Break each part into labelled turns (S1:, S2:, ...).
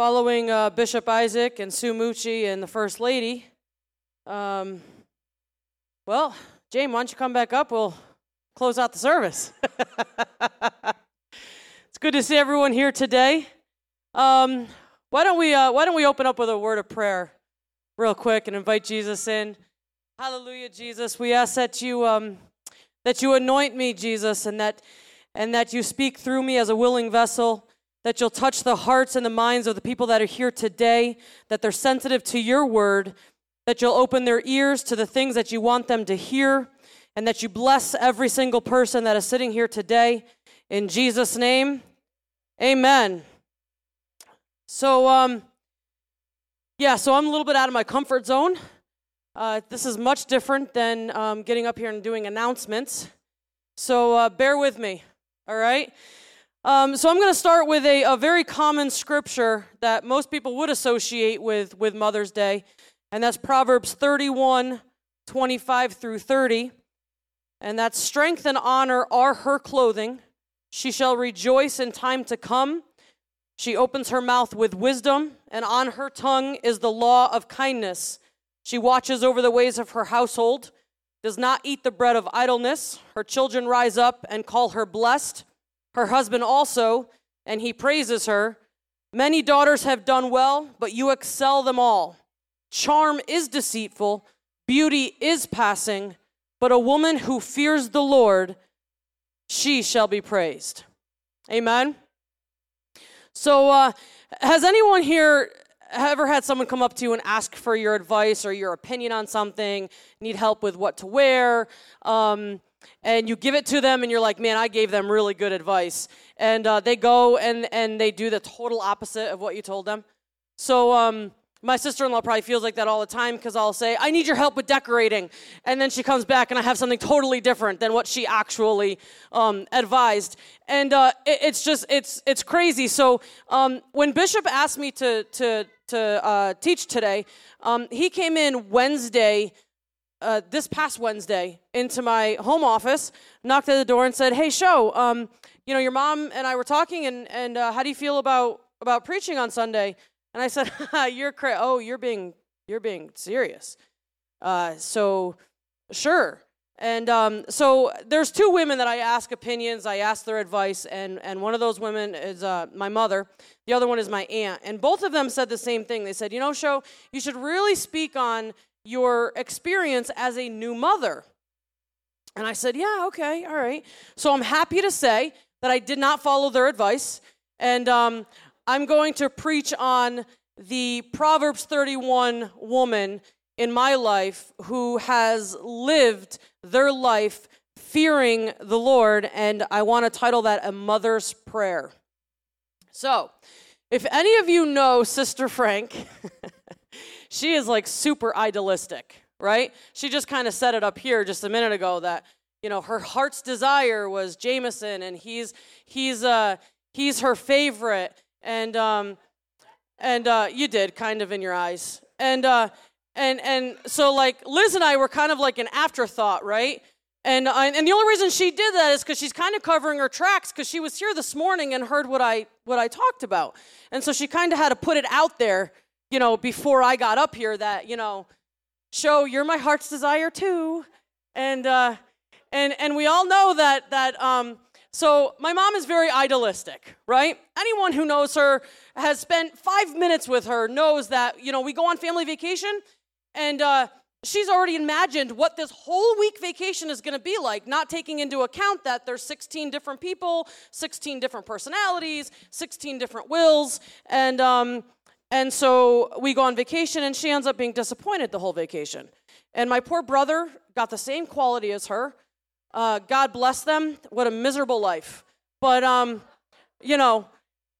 S1: Following uh, Bishop Isaac and Sue Mucci and the First Lady. Um, well, Jane, why don't you come back up? We'll close out the service. it's good to see everyone here today. Um, why don't we uh, Why don't we open up with a word of prayer, real quick, and invite Jesus in? Hallelujah, Jesus. We ask that you um, that you anoint me, Jesus, and that and that you speak through me as a willing vessel that you'll touch the hearts and the minds of the people that are here today, that they're sensitive to your word, that you'll open their ears to the things that you want them to hear, and that you bless every single person that is sitting here today. In Jesus' name, amen. So, um, yeah, so I'm a little bit out of my comfort zone. Uh, this is much different than um, getting up here and doing announcements. So, uh, bear with me, all right? Um, so I'm going to start with a, a, very common scripture that most people would associate with, with Mother's Day, and that's Proverbs 31 25 through 30. And that's strength and honor are her clothing. She shall rejoice in time to come. She opens her mouth with wisdom, and on her tongue is the law of kindness. She watches over the ways of her household, does not eat the bread of idleness. Her children rise up and call her blessed her husband also, and he praises her. Many daughters have done well, but you excel them all. Charm is deceitful, beauty is passing, but a woman who fears the Lord, she shall be praised. Amen. So, uh, has anyone here ever had someone come up to you and ask for your advice or your opinion on something, need help with what to wear? Um, and you give it to them and you're like man i gave them really good advice. And uh, they go and, and they do the total opposite of what you told them. So um, my sister-in-law probably feels like that all the time because i'll say i need your help with decorating. And then she comes back and i have something totally different than what she actually um, advised. And uh, it, it's just it's it's crazy. So um, when bishop asked me to to to uh, teach today um, he came in wednesday uh, this past Wednesday into my home office, knocked at the door, and said, "Hey, show, um, you know, your mom and I were talking, and and uh, how do you feel about about preaching on Sunday?" And I said, "You're cra- oh, you're being you're being serious." Uh, so, sure. And um, so there's two women that I ask opinions, I ask their advice, and, and one of those women is uh, my mother. The other one is my aunt. And both of them said the same thing. They said, you know, Show, you should really speak on your experience as a new mother. And I said, Yeah, okay, all right. So I'm happy to say that I did not follow their advice. And um, I'm going to preach on the Proverbs 31 woman in my life who has lived their life fearing the Lord. And I want to title that A Mother's Prayer. So, if any of you know Sister Frank, she is like super idealistic, right? She just kind of said it up here just a minute ago that you know her heart's desire was Jameson, and he's he's uh he's her favorite, and um and uh, you did kind of in your eyes, and uh and and so like Liz and I were kind of like an afterthought, right? And, uh, and the only reason she did that is because she's kind of covering her tracks because she was here this morning and heard what I what I talked about, and so she kind of had to put it out there you know, before I got up here that, you know, show you're my heart's desire too. And uh and and we all know that that um so my mom is very idealistic, right? Anyone who knows her has spent 5 minutes with her knows that, you know, we go on family vacation and uh she's already imagined what this whole week vacation is going to be like, not taking into account that there's 16 different people, 16 different personalities, 16 different wills, and um, and so we go on vacation, and she ends up being disappointed the whole vacation. And my poor brother got the same quality as her. Uh, God bless them. What a miserable life. But, um, you know,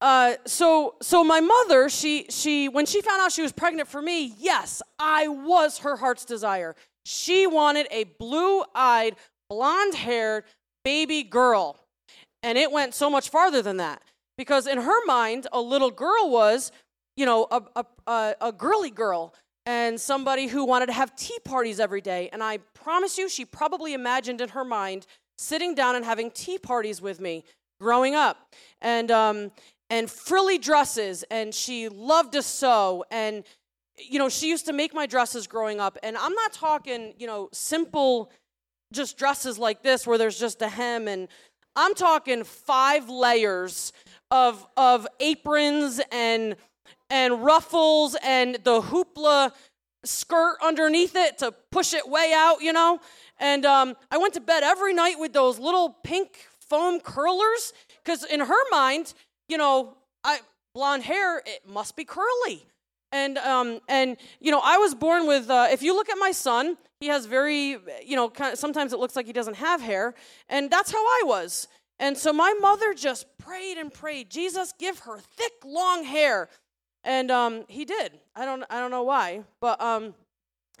S1: uh, so so my mother, she she when she found out she was pregnant for me, yes, I was her heart's desire. She wanted a blue-eyed, blonde-haired baby girl. And it went so much farther than that. Because in her mind, a little girl was, you know, a, a, a, a girly girl and somebody who wanted to have tea parties every day. And I promise you, she probably imagined in her mind sitting down and having tea parties with me growing up. And, um, and frilly dresses, and she loved to sew. And, you know, she used to make my dresses growing up. And I'm not talking, you know, simple just dresses like this where there's just a hem and I'm talking five layers of of aprons and and ruffles and the hoopla skirt underneath it to push it way out, you know. And um, I went to bed every night with those little pink foam curlers because in her mind, you know, I blonde hair it must be curly. And um, and you know, I was born with. Uh, if you look at my son, he has very, you know, kind of, sometimes it looks like he doesn't have hair, and that's how I was. And so my mother just prayed and prayed, Jesus, give her thick, long hair. And um, he did. I don't, I don't know why, but um,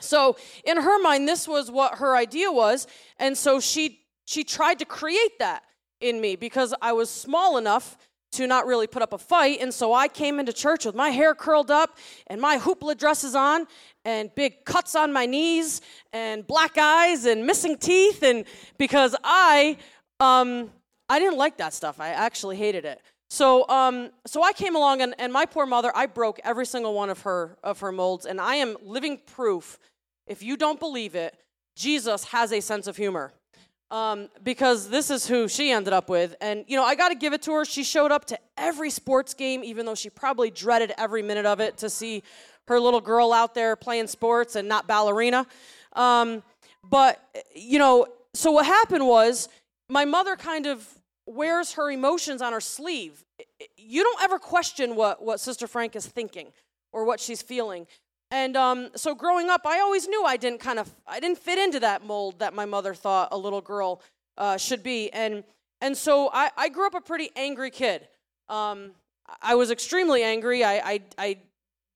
S1: so in her mind, this was what her idea was, and so she she tried to create that in me because I was small enough to not really put up a fight, and so I came into church with my hair curled up and my hoopla dresses on, and big cuts on my knees, and black eyes, and missing teeth, and because I um, I didn't like that stuff. I actually hated it. So, um, so I came along, and, and my poor mother, I broke every single one of her of her molds, and I am living proof. If you don't believe it, Jesus has a sense of humor, um, because this is who she ended up with. And you know, I got to give it to her. She showed up to every sports game, even though she probably dreaded every minute of it to see her little girl out there playing sports and not ballerina. Um, but you know, so what happened was my mother kind of wears her emotions on her sleeve. You don't ever question what, what Sister Frank is thinking or what she's feeling. And um, so growing up, I always knew I didn't kind of I didn't fit into that mold that my mother thought a little girl uh, should be. And and so I, I grew up a pretty angry kid. Um, I was extremely angry. I, I, I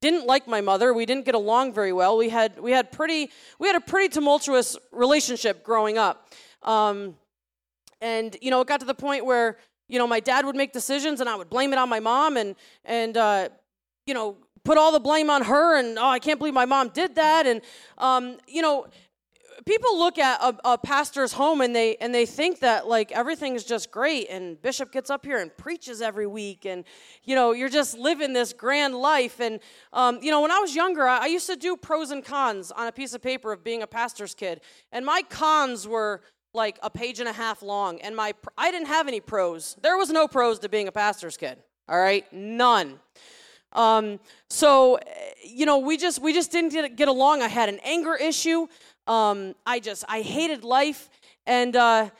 S1: didn't like my mother. We didn't get along very well. We had we had pretty we had a pretty tumultuous relationship growing up. Um, and, you know, it got to the point where, you know, my dad would make decisions and I would blame it on my mom and, and, uh, you know, put all the blame on her and, oh, I can't believe my mom did that. And, um, you know, people look at a, a, pastor's home and they and they think that like everything's just great and bishop gets up here and preaches every week and you know you're just living this grand life. And um, you know when i was younger I, I, used to do pros and cons on a piece of paper of being a pastor's kid. And my cons were like a page and a half long. And my i didn't have any pros. There was no pros to being a pastor's kid. All right? None um, so you know we just we just didn't get, get along. I had an anger issue. Um, i just i hated life. And uh,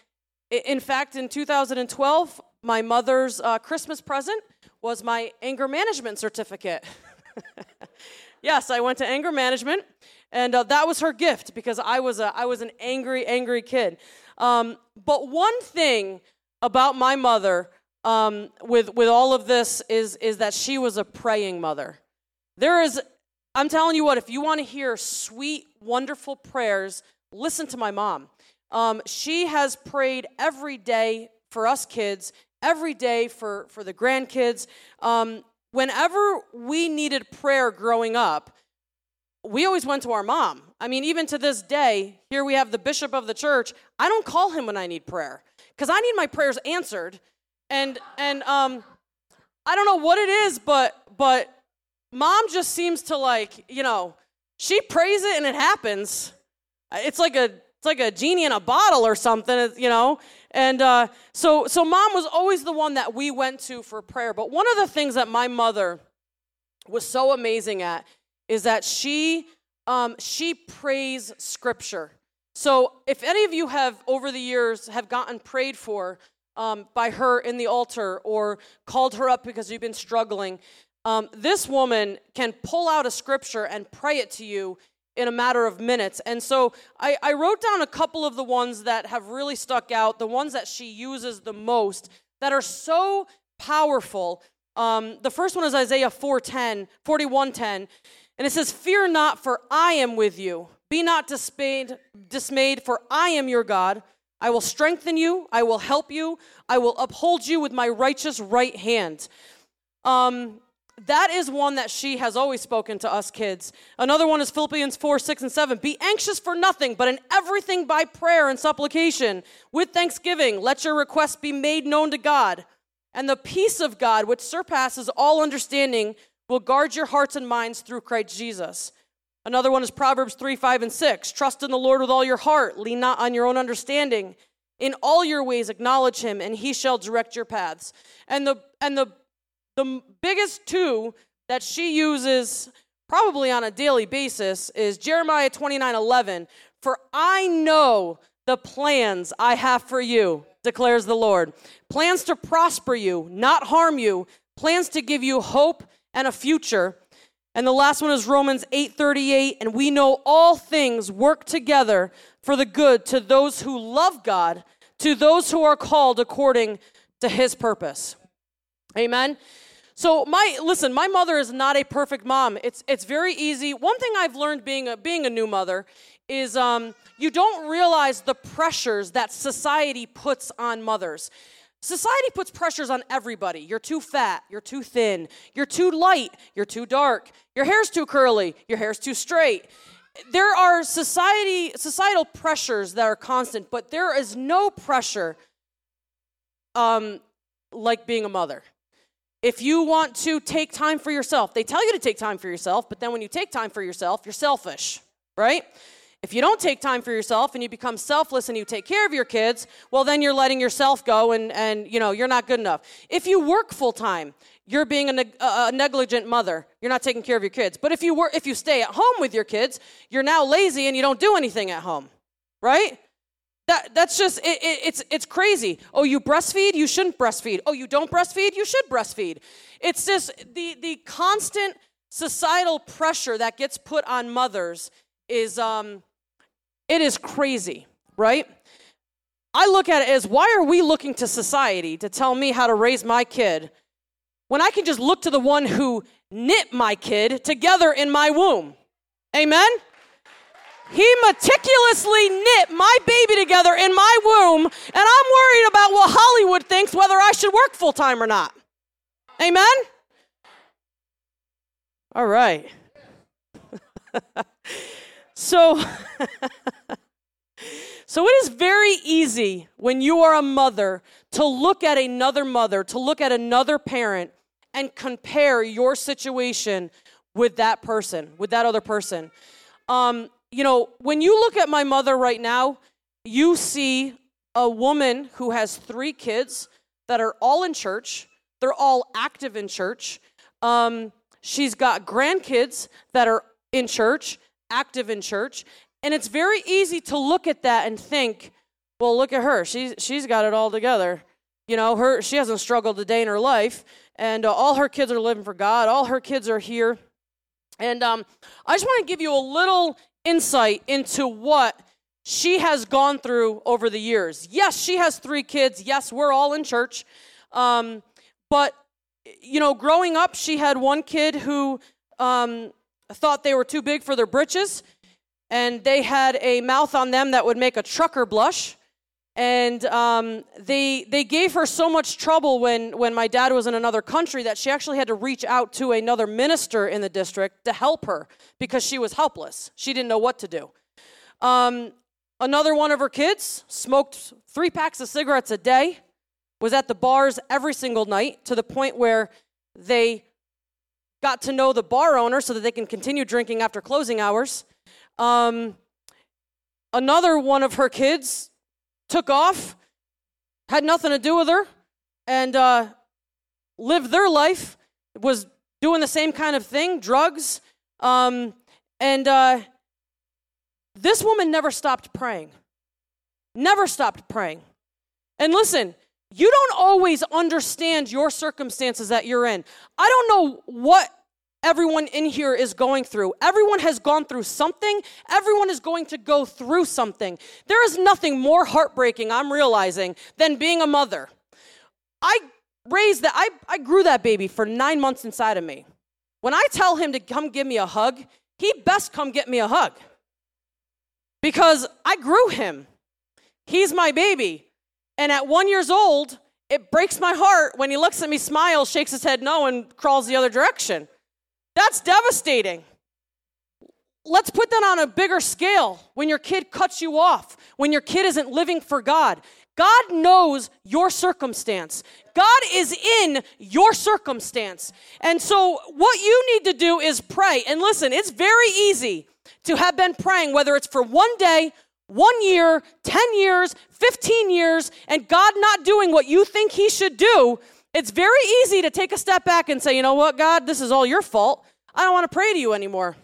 S1: in fact in 2012 my mother's uh, christmas present was my anger management certificate. Yes i went to anger management and uh, that was her gift because I was a I was an angry angry kid. Um, but one thing about my mother um, with with all of this is is that she was a praying mother. There is, I'm telling you what, if you want to hear sweet, wonderful prayers, listen to my mom. Um, she has prayed every day for us kids, every day for for the grandkids. Um, whenever we needed prayer growing up, we always went to our mom. I mean, even to this day, here we have the bishop of the church. I don't call him when I need prayer because I need my prayers answered. And and um, I don't know what it is, but but mom just seems to like you know she prays it and it happens. It's like a it's like a genie in a bottle or something, you know. And uh, so so mom was always the one that we went to for prayer. But one of the things that my mother was so amazing at is that she um, she prays scripture. So if any of you have over the years have gotten prayed for um, by her in the altar or called her up because you've been struggling, um, this woman can pull out a scripture and pray it to you in a matter of minutes. And so I, I wrote down a couple of the ones that have really stuck out, the ones that she uses the most that are so powerful Um, the first one is Isaiah 4:10, 41:10, and it says, "Fear not, for I am with you. Be not dismayed, dismayed, for I am your God. I will strengthen you. I will help you. I will uphold you with my righteous right hand." Um, that is one that she has always spoken to us kids. Another one is Philippians 4, 6, and 7. Be anxious for nothing, but in everything by prayer and supplication, with thanksgiving, let your requests be made known to God. And the peace of God, which surpasses all understanding, will guard your hearts and minds through Christ Jesus. Another one is Proverbs 3, 5, and 6. Trust in the Lord with all your heart, lean not on your own understanding. In all your ways acknowledge him, and he shall direct your paths. And the and the the biggest two that she uses probably on a daily basis is Jeremiah 29 11. For I know the plans I have for you, declares the Lord. Plans to prosper you, not harm you, plans to give you hope and a future. And the last one is Romans 8:38 and we know all things work together for the good to those who love God, to those who are called according to his purpose. Amen. So my listen, my mother is not a perfect mom. It's it's very easy. One thing I've learned being a being a new mother is um, you don't realize the pressures that society puts on mothers. Society puts pressures on everybody. You're too fat, you're too thin, you're too light, you're too dark, your hair's too curly, your hair's too straight. There are society societal pressures that are constant, but there is no pressure um, like being a mother. If you want to take time for yourself, they tell you to take time for yourself, but then when you take time for yourself, you're selfish, right? If you don't take time for yourself and you become selfless and you take care of your kids, well then you're letting yourself go and and you know, you're not good enough. If you work full time, you're being a, neg- a, negligent mother. You're not taking care of your kids. But if you work if you stay at home with your kids, you're now lazy and you don't do anything at home. Right? That, that's just, it, it, it's, it's crazy. Oh, you breastfeed? You shouldn't breastfeed. Oh, you don't breastfeed? You should breastfeed. It's just the, the constant societal pressure that gets put on mothers is, um, it is crazy, right? I look at it as why are we looking to society to tell me how to raise my kid when I can just look to the one who knit my kid together in my womb? Amen? He meticulously knit my baby together in my womb, and I'm worried about what Hollywood thinks whether I should work full time or not. Amen? All right. so, so it is very easy when you are a mother to look at another mother, to look at another parent, and compare your situation with that person, with that other person. Um, you know, when you look at my mother right now, you see a woman who has three kids that are all in church. They're all active in church. Um, she's got grandkids that are in church, active in church. And it's very easy to look at that and think, well, look at her. She's, she's got it all together. You know, her, she hasn't struggled a day in her life. And uh, all her kids are living for God. All her kids are here. And um, I just want to give you a little insight into what she has gone through over the years. Yes, she has three kids. Yes, we're all in church. Um, but, you know, growing up, she had one kid who um, thought they were too big for their britches, and they had a mouth on them that would make a trucker blush. And um, they they gave her so much trouble when when my dad was in another country that she actually had to reach out to another minister in the district to help her because she was helpless. She didn't know what to do. Um, another one of her kids smoked three packs of cigarettes a day, was at the bars every single night to the point where they got to know the bar owner so that they can continue drinking after closing hours. Um, another one of her kids took off, had nothing to do with her, and uh, lived their life, was doing the same kind of thing, drugs. Um, and uh, this woman never stopped praying. Never stopped praying. And listen, you don't always understand your circumstances that you're in. I don't know what everyone in here is going through. Everyone has gone through something. Everyone is going to go through something. There is nothing more heartbreaking, I'm realizing, than being a mother. I raised that, I, I grew that baby for nine months inside of me. When I tell him to come give me a hug, he best come get me a hug because I grew him. He's my baby. And at one years old, it breaks my heart when he looks at me, smiles, shakes his head no, and crawls the other direction. That's devastating. Let's put that on a bigger scale when your kid cuts you off, when your kid isn't living for God. God knows your circumstance. God is in your circumstance. And so, what you need to do is pray. And listen, it's very easy to have been praying, whether it's for one day, one year, 10 years, 15 years, and God not doing what you think He should do. It's very easy to take a step back and say, you know what, God, this is all your fault. I don't want to pray to you anymore.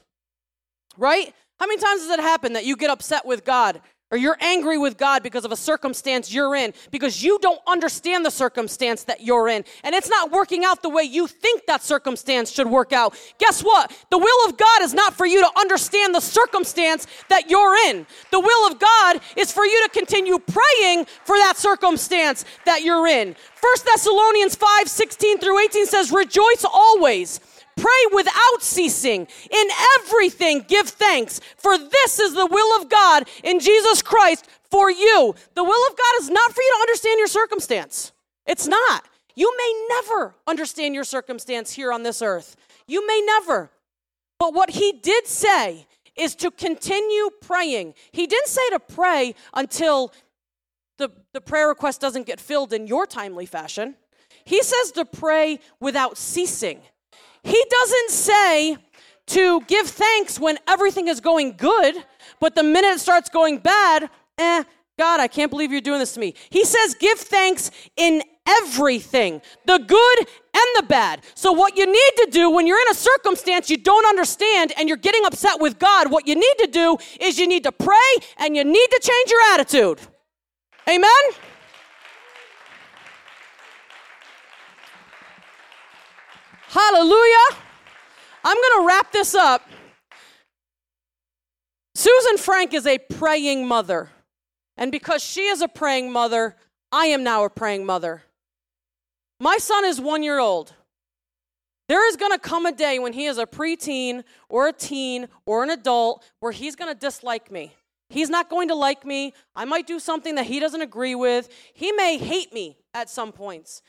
S1: Right? How many times does it happen that you get upset with God or you're angry with God because of a circumstance you're in, because you don't understand the circumstance that you're in, and it's not working out the way you think that circumstance should work out. Guess what? The will of God is not for you to understand the circumstance that you're in. The will of God is for you to continue praying for that circumstance that you're in. 1 Thessalonians 5 16 through 18 says, Rejoice always. Pray without ceasing. In everything, give thanks, for this is the will of God in Jesus Christ for you. The will of God is not for you to understand your circumstance. It's not. You may never understand your circumstance here on this earth. You may never. But what he did say is to continue praying. He didn't say to pray until the, the prayer request doesn't get filled in your timely fashion. He says to pray without ceasing. He doesn't say to give thanks when everything is going good, but the minute it starts going bad, eh, God, I can't believe you're doing this to me. He says, give thanks in everything, the good and the bad. So, what you need to do when you're in a circumstance you don't understand and you're getting upset with God, what you need to do is you need to pray and you need to change your attitude. Amen? Hallelujah. I'm going to wrap this up. Susan Frank is a praying mother. And because she is a praying mother, I am now a praying mother. My son is one year old. There is going to come a day when he is a preteen or a teen or an adult where he's going to dislike me. He's not going to like me. I might do something that he doesn't agree with. He may hate me at some points.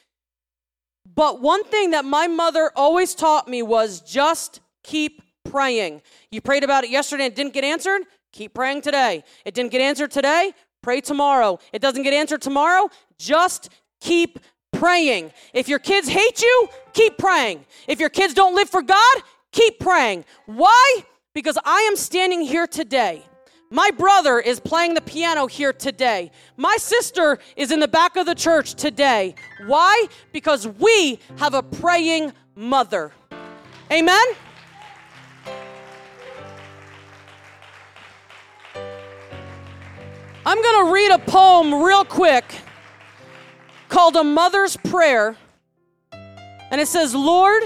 S1: But one thing that my mother always taught me was just keep praying. You prayed about it yesterday and didn't get answered? Keep praying today. It didn't get answered today? Pray tomorrow. It doesn't get answered tomorrow? Just keep praying. If your kids hate you, keep praying. If your kids don't live for God, keep praying. Why? Because I am standing here today my brother is playing the piano here today. My sister is in the back of the church today. Why? Because we have a praying mother. Amen? I'm going to read a poem real quick called A Mother's Prayer. And it says, Lord,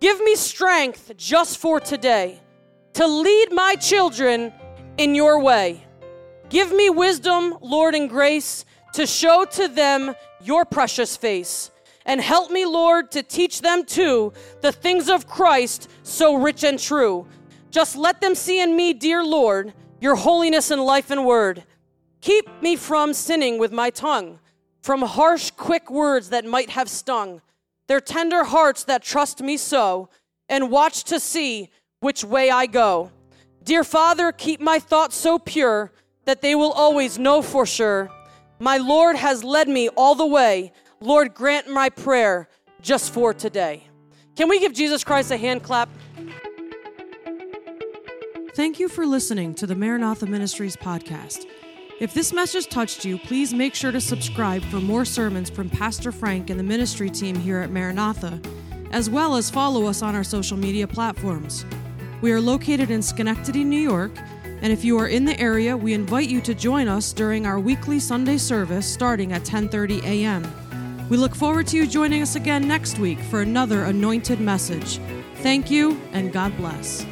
S1: give me strength just for today to lead my children in your way. Give me wisdom, Lord, and grace to show to them your precious face. And help me, Lord, to teach them too the things of Christ so rich and true. Just let them see in me, dear Lord, your holiness and life and word. Keep me from sinning with my tongue, from harsh, quick words that might have stung, their tender hearts that trust me so, and watch to see which way I go. Dear Father, keep my thoughts so pure that they will always know for sure. My Lord has led me all the way. Lord, grant my prayer just for today. Can we give Jesus Christ a hand clap?
S2: Thank you for listening to the Maranatha Ministries podcast. If this message touched you, please make sure to subscribe for more sermons from Pastor Frank and the ministry team here at Maranatha, as well as follow us on our social media platforms. We are located in Schenectady, New York, and if you are in the area, we invite you to join us during our weekly Sunday service starting at 10:30 a.m. We look forward to you joining us again next week for another anointed message. Thank you and God bless.